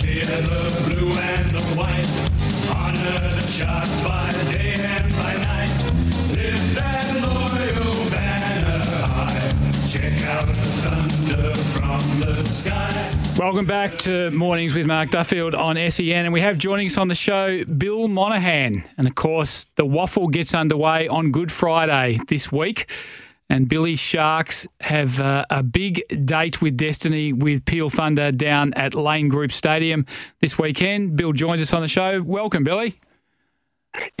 cheer the blue and the white. Honor the Sharks by day and by night. Lift that loyal banner high. Check out the thunder from the sky. Welcome back to Mornings with Mark Duffield on SEN. And we have joining us on the show Bill Monaghan. And of course, the WAFL gets underway on Good Friday this week. And Billy Sharks have uh, a big date with Destiny with Peel Thunder down at Lane Group Stadium this weekend. Bill joins us on the show. Welcome, Billy.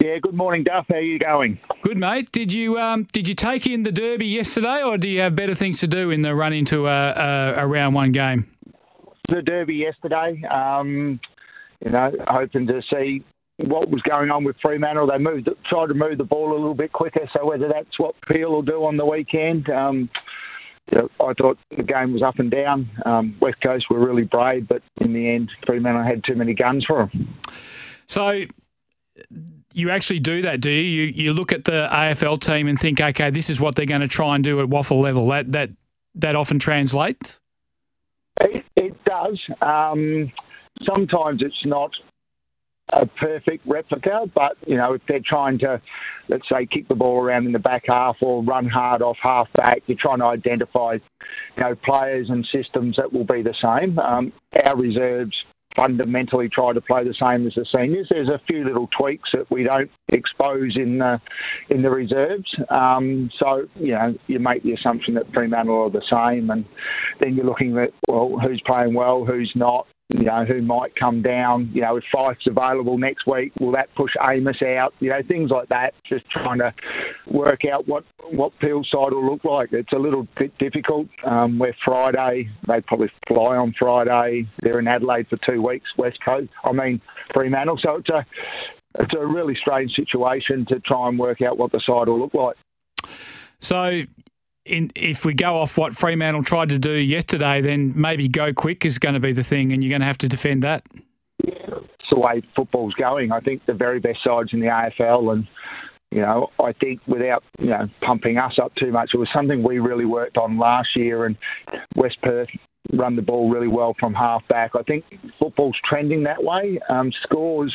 Yeah, good morning, Duff. How are you going? Good, mate. Did you um, did you take in the Derby yesterday, or do you have better things to do in the run into a, a, a round one game? The Derby yesterday. Um, you know, hoping to see what was going on with Fremantle. They moved, tried to move the ball a little bit quicker. So whether that's what Peel will do on the weekend, um, I thought the game was up and down. Um, West Coast were really brave, but in the end, Fremantle had too many guns for them. So you actually do that, do you? You you look at the AFL team and think, okay, this is what they're going to try and do at WAFL level. That that that often translates. It, it does. Um, sometimes it's not a perfect replica, but you know if they're trying to, let's say, kick the ball around in the back half or run hard off half back, you're trying to identify, you know, players and systems that will be the same. Um, our reserves fundamentally try to play the same as the seniors. There's a few little tweaks that we don't expose in the in the reserves. Um, so you know you make the assumption that Fremantle are the same, and then you're looking at well who's playing well, who's not you know, who might come down. You know, if Fife's available next week, will that push Amos out? You know, things like that. Just trying to work out what what Peel's side will look like. It's a little bit difficult. Um, where Friday, they probably fly on Friday. They're in Adelaide for two weeks, West Coast. I mean Fremantle. So it's a it's a really strange situation to try and work out what the side will look like. So in, if we go off what Fremantle tried to do yesterday, then maybe go quick is going to be the thing, and you're going to have to defend that. It's the way football's going. I think the very best sides in the AFL, and you know, I think without you know pumping us up too much, it was something we really worked on last year, and West Perth run the ball really well from half back. I think football's trending that way. Um, scores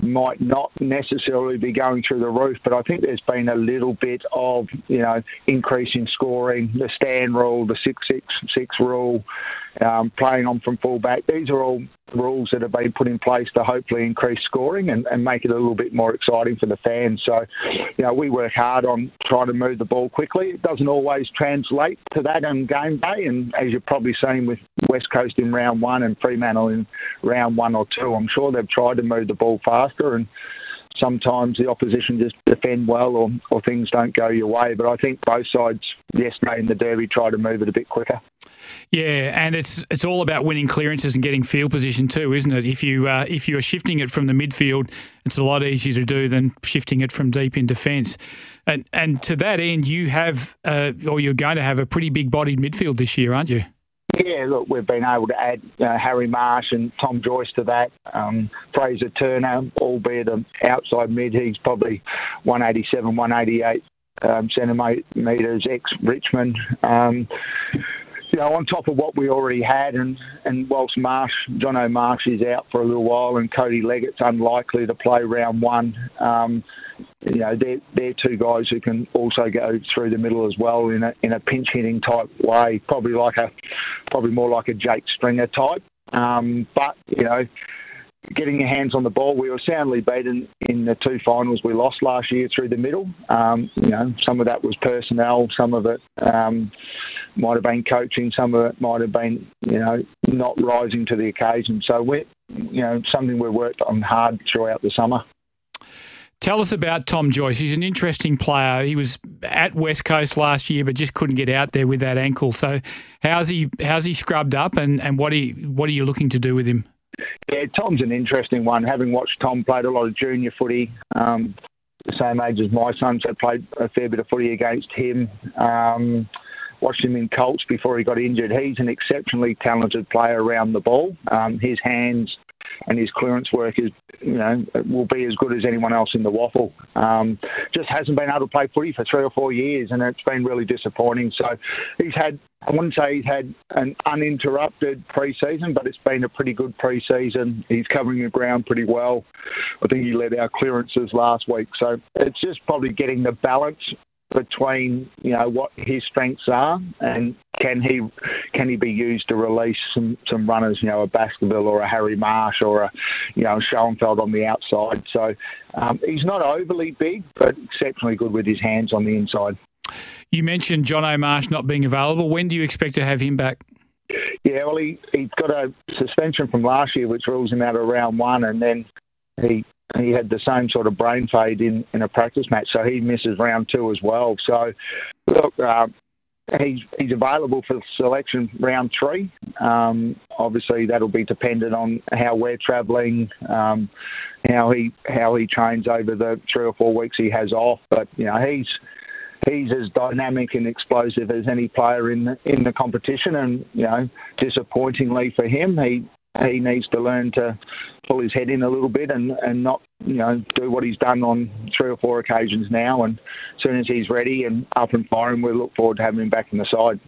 might not necessarily be going through the roof, but I think there's been a little bit of you know increase in scoring, the stand rule, the six six six rule, um, playing on from fullback. These are all rules that have been put in place to hopefully increase scoring and, and make it a little bit more exciting for the fans. So, you know, we work hard on trying to move the ball quickly. It doesn't always translate to that on game day, and as you've probably seen with West Coast in round one and Fremantle in round one or two, I'm sure they've tried to move the ball faster and sometimes the opposition just defend well or, or things don't go your way. But I think both sides yesterday in the derby tried to move it a bit quicker. Yeah, and it's it's all about winning clearances and getting field position too, isn't it? If you uh, if you are shifting it from the midfield, it's a lot easier to do than shifting it from deep in defence. And and to that end, you have uh, or you're going to have a pretty big bodied midfield this year, aren't you? Yeah, look, we've been able to add uh, Harry Marsh and Tom Joyce to that. Um, Fraser Turner, albeit an outside mid, he's probably 187, 188 um, centimetres ex Richmond. Um, you know, on top of what we already had, and, and whilst Marsh, John O'Marsh is out for a little while, and Cody Leggett's unlikely to play round one, um, you know, they're, they're two guys who can also go through the middle as well in a in a pinch hitting type way, probably like a probably more like a Jake Stringer type. Um, but you know, getting your hands on the ball, we were soundly beaten in the two finals we lost last year through the middle. Um, you know, some of that was personnel, some of it. Um, might have been coaching, some of it might have been, you know, not rising to the occasion. So we, you know, something we worked on hard throughout the summer. Tell us about Tom Joyce. He's an interesting player. He was at West Coast last year, but just couldn't get out there with that ankle. So, how's he? How's he scrubbed up, and, and what are you, what are you looking to do with him? Yeah, Tom's an interesting one. Having watched Tom played a lot of junior footy, um, the same age as my son, so played a fair bit of footy against him. Um, watched him in Colts before he got injured. He's an exceptionally talented player around the ball. Um, his hands and his clearance work is, you know, will be as good as anyone else in the WAFL. Um, just hasn't been able to play footy for three or four years, and it's been really disappointing. So he's had, I wouldn't say he's had an uninterrupted pre-season, but it's been a pretty good pre-season. He's covering the ground pretty well. I think he led our clearances last week. So it's just probably getting the balance between you know what his strengths are and can he can he be used to release some, some runners, you know, a Baskerville or a Harry Marsh or a you know Schoenfeld on the outside. So um, he's not overly big, but exceptionally good with his hands on the inside. You mentioned John O'Marsh not being available. When do you expect to have him back? Yeah, well, he, he's got a suspension from last year, which rules him out of round one, and then he he had the same sort of brain fade in, in a practice match, so he misses round two as well. So, look, uh, he's he's available for selection round three. Um, obviously, that'll be dependent on how we're travelling, um, how he how he trains over the three or four weeks he has off. But you know, he's he's as dynamic and explosive as any player in the, in the competition. And you know, disappointingly for him, he he needs to learn to pull his head in a little bit and, and not, you know, do what he's done on three or four occasions now. And as soon as he's ready and up and firing, we look forward to having him back in the side.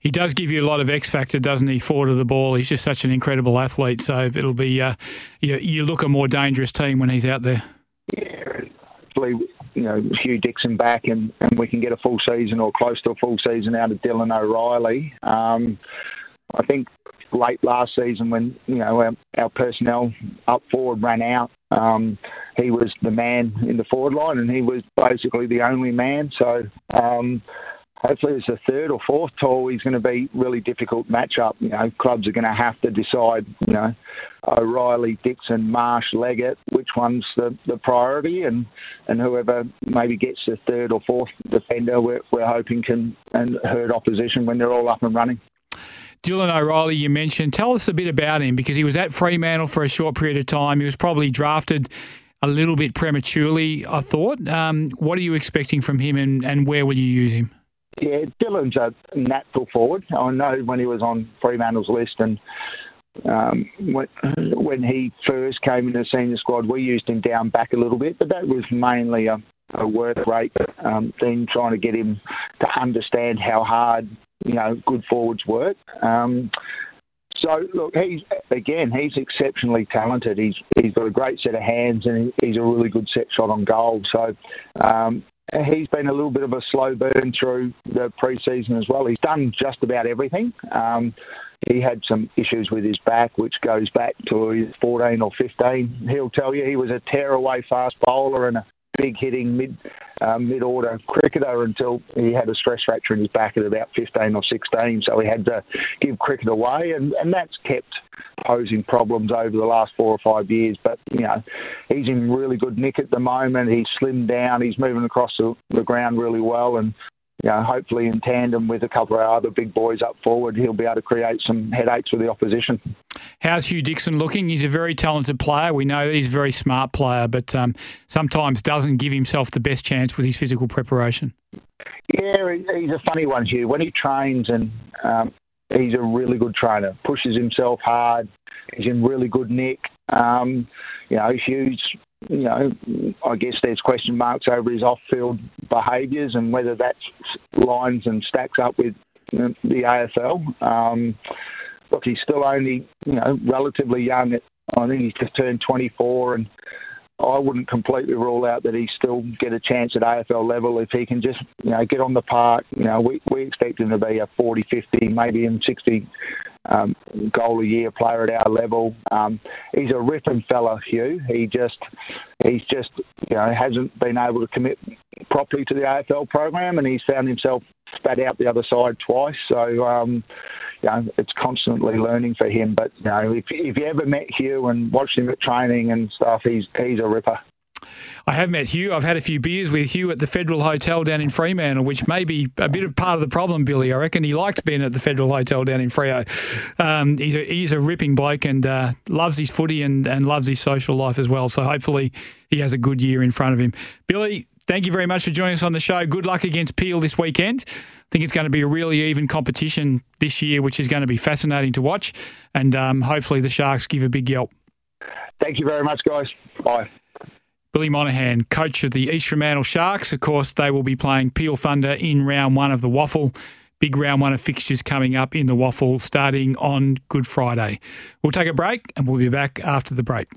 He does give you a lot of X factor, doesn't he? Forward of the ball, he's just such an incredible athlete. So it'll be uh, you, you look a more dangerous team when he's out there. Yeah, hopefully, you know, Hugh Dixon back and, and we can get a full season or close to a full season out of Dylan O'Reilly. Um, I think late last season when you know our, our personnel up forward ran out. Um, he was the man in the forward line, and he was basically the only man. So um, hopefully, it's a third or fourth tall. He's going to be really difficult matchup. You know, clubs are going to have to decide. You know, O'Reilly, Dixon, Marsh, Leggett, which one's the, the priority, and and whoever maybe gets the third or fourth defender, we're, we're hoping can and hurt opposition when they're all up and running. Dylan O'Reilly, you mentioned. Tell us a bit about him because he was at Fremantle for a short period of time. He was probably drafted a little bit prematurely, I thought. Um, what are you expecting from him and, and where will you use him? Yeah, Dylan's a natural forward. I know when he was on Fremantle's list and um, when, when he first came in the senior squad, we used him down back a little bit, but that was mainly a, a work rate um, thing, trying to get him to understand how hard you know, good forwards work. Um, so look, he's again, he's exceptionally talented. He's he's got a great set of hands and he's a really good set shot on goal. So um, he's been a little bit of a slow burn through the preseason as well. He's done just about everything. Um, he had some issues with his back, which goes back to his 14 or 15. He'll tell you he was a tearaway fast bowler and a big hitting mid um, mid order cricketer until he had a stress fracture in his back at about 15 or 16. So he had to give cricket away, and, and that's kept posing problems over the last four or five years. But you know, he's in really good nick at the moment. He's slimmed down. He's moving across the, the ground really well, and you know, hopefully in tandem with a couple of our other big boys up forward, he'll be able to create some headaches for the opposition. How's Hugh Dixon looking? He's a very talented player. We know that he's a very smart player, but um, sometimes doesn't give himself the best chance with his physical preparation. Yeah, he's a funny one, Hugh. When he trains, and um, he's a really good trainer, pushes himself hard. He's in really good nick. Um, you know, Hugh's you know, I guess there's question marks over his off-field behaviours and whether that lines and stacks up with the AFL. Um, look, he's still only, you know, relatively young. I think he's just turned 24, and I wouldn't completely rule out that he still get a chance at AFL level if he can just, you know, get on the park. You know, we, we expect him to be a 40, 50, maybe even 60 um, goal a year player at our level. Um, he's a ripping fella, Hugh. He just he's just you know hasn't been able to commit properly to the AFL program, and he's found himself spat out the other side twice. So. Um, you know, it's constantly learning for him. But you know, if, if you ever met Hugh and watched him at training and stuff, he's he's a ripper. I have met Hugh. I've had a few beers with Hugh at the Federal Hotel down in Fremantle, which may be a bit of part of the problem, Billy. I reckon he likes being at the Federal Hotel down in Freo. Um, he's, a, he's a ripping bloke and uh, loves his footy and, and loves his social life as well. So hopefully he has a good year in front of him. Billy, thank you very much for joining us on the show. Good luck against Peel this weekend. I think it's going to be a really even competition this year, which is going to be fascinating to watch. And um, hopefully the Sharks give a big yelp. Thank you very much, guys. Bye. Billy Monaghan, coach of the East Fremantle Sharks. Of course, they will be playing Peel Thunder in round one of the WAFL. Big round one of fixtures coming up in the WAFL starting on Good Friday. We'll take a break and we'll be back after the break.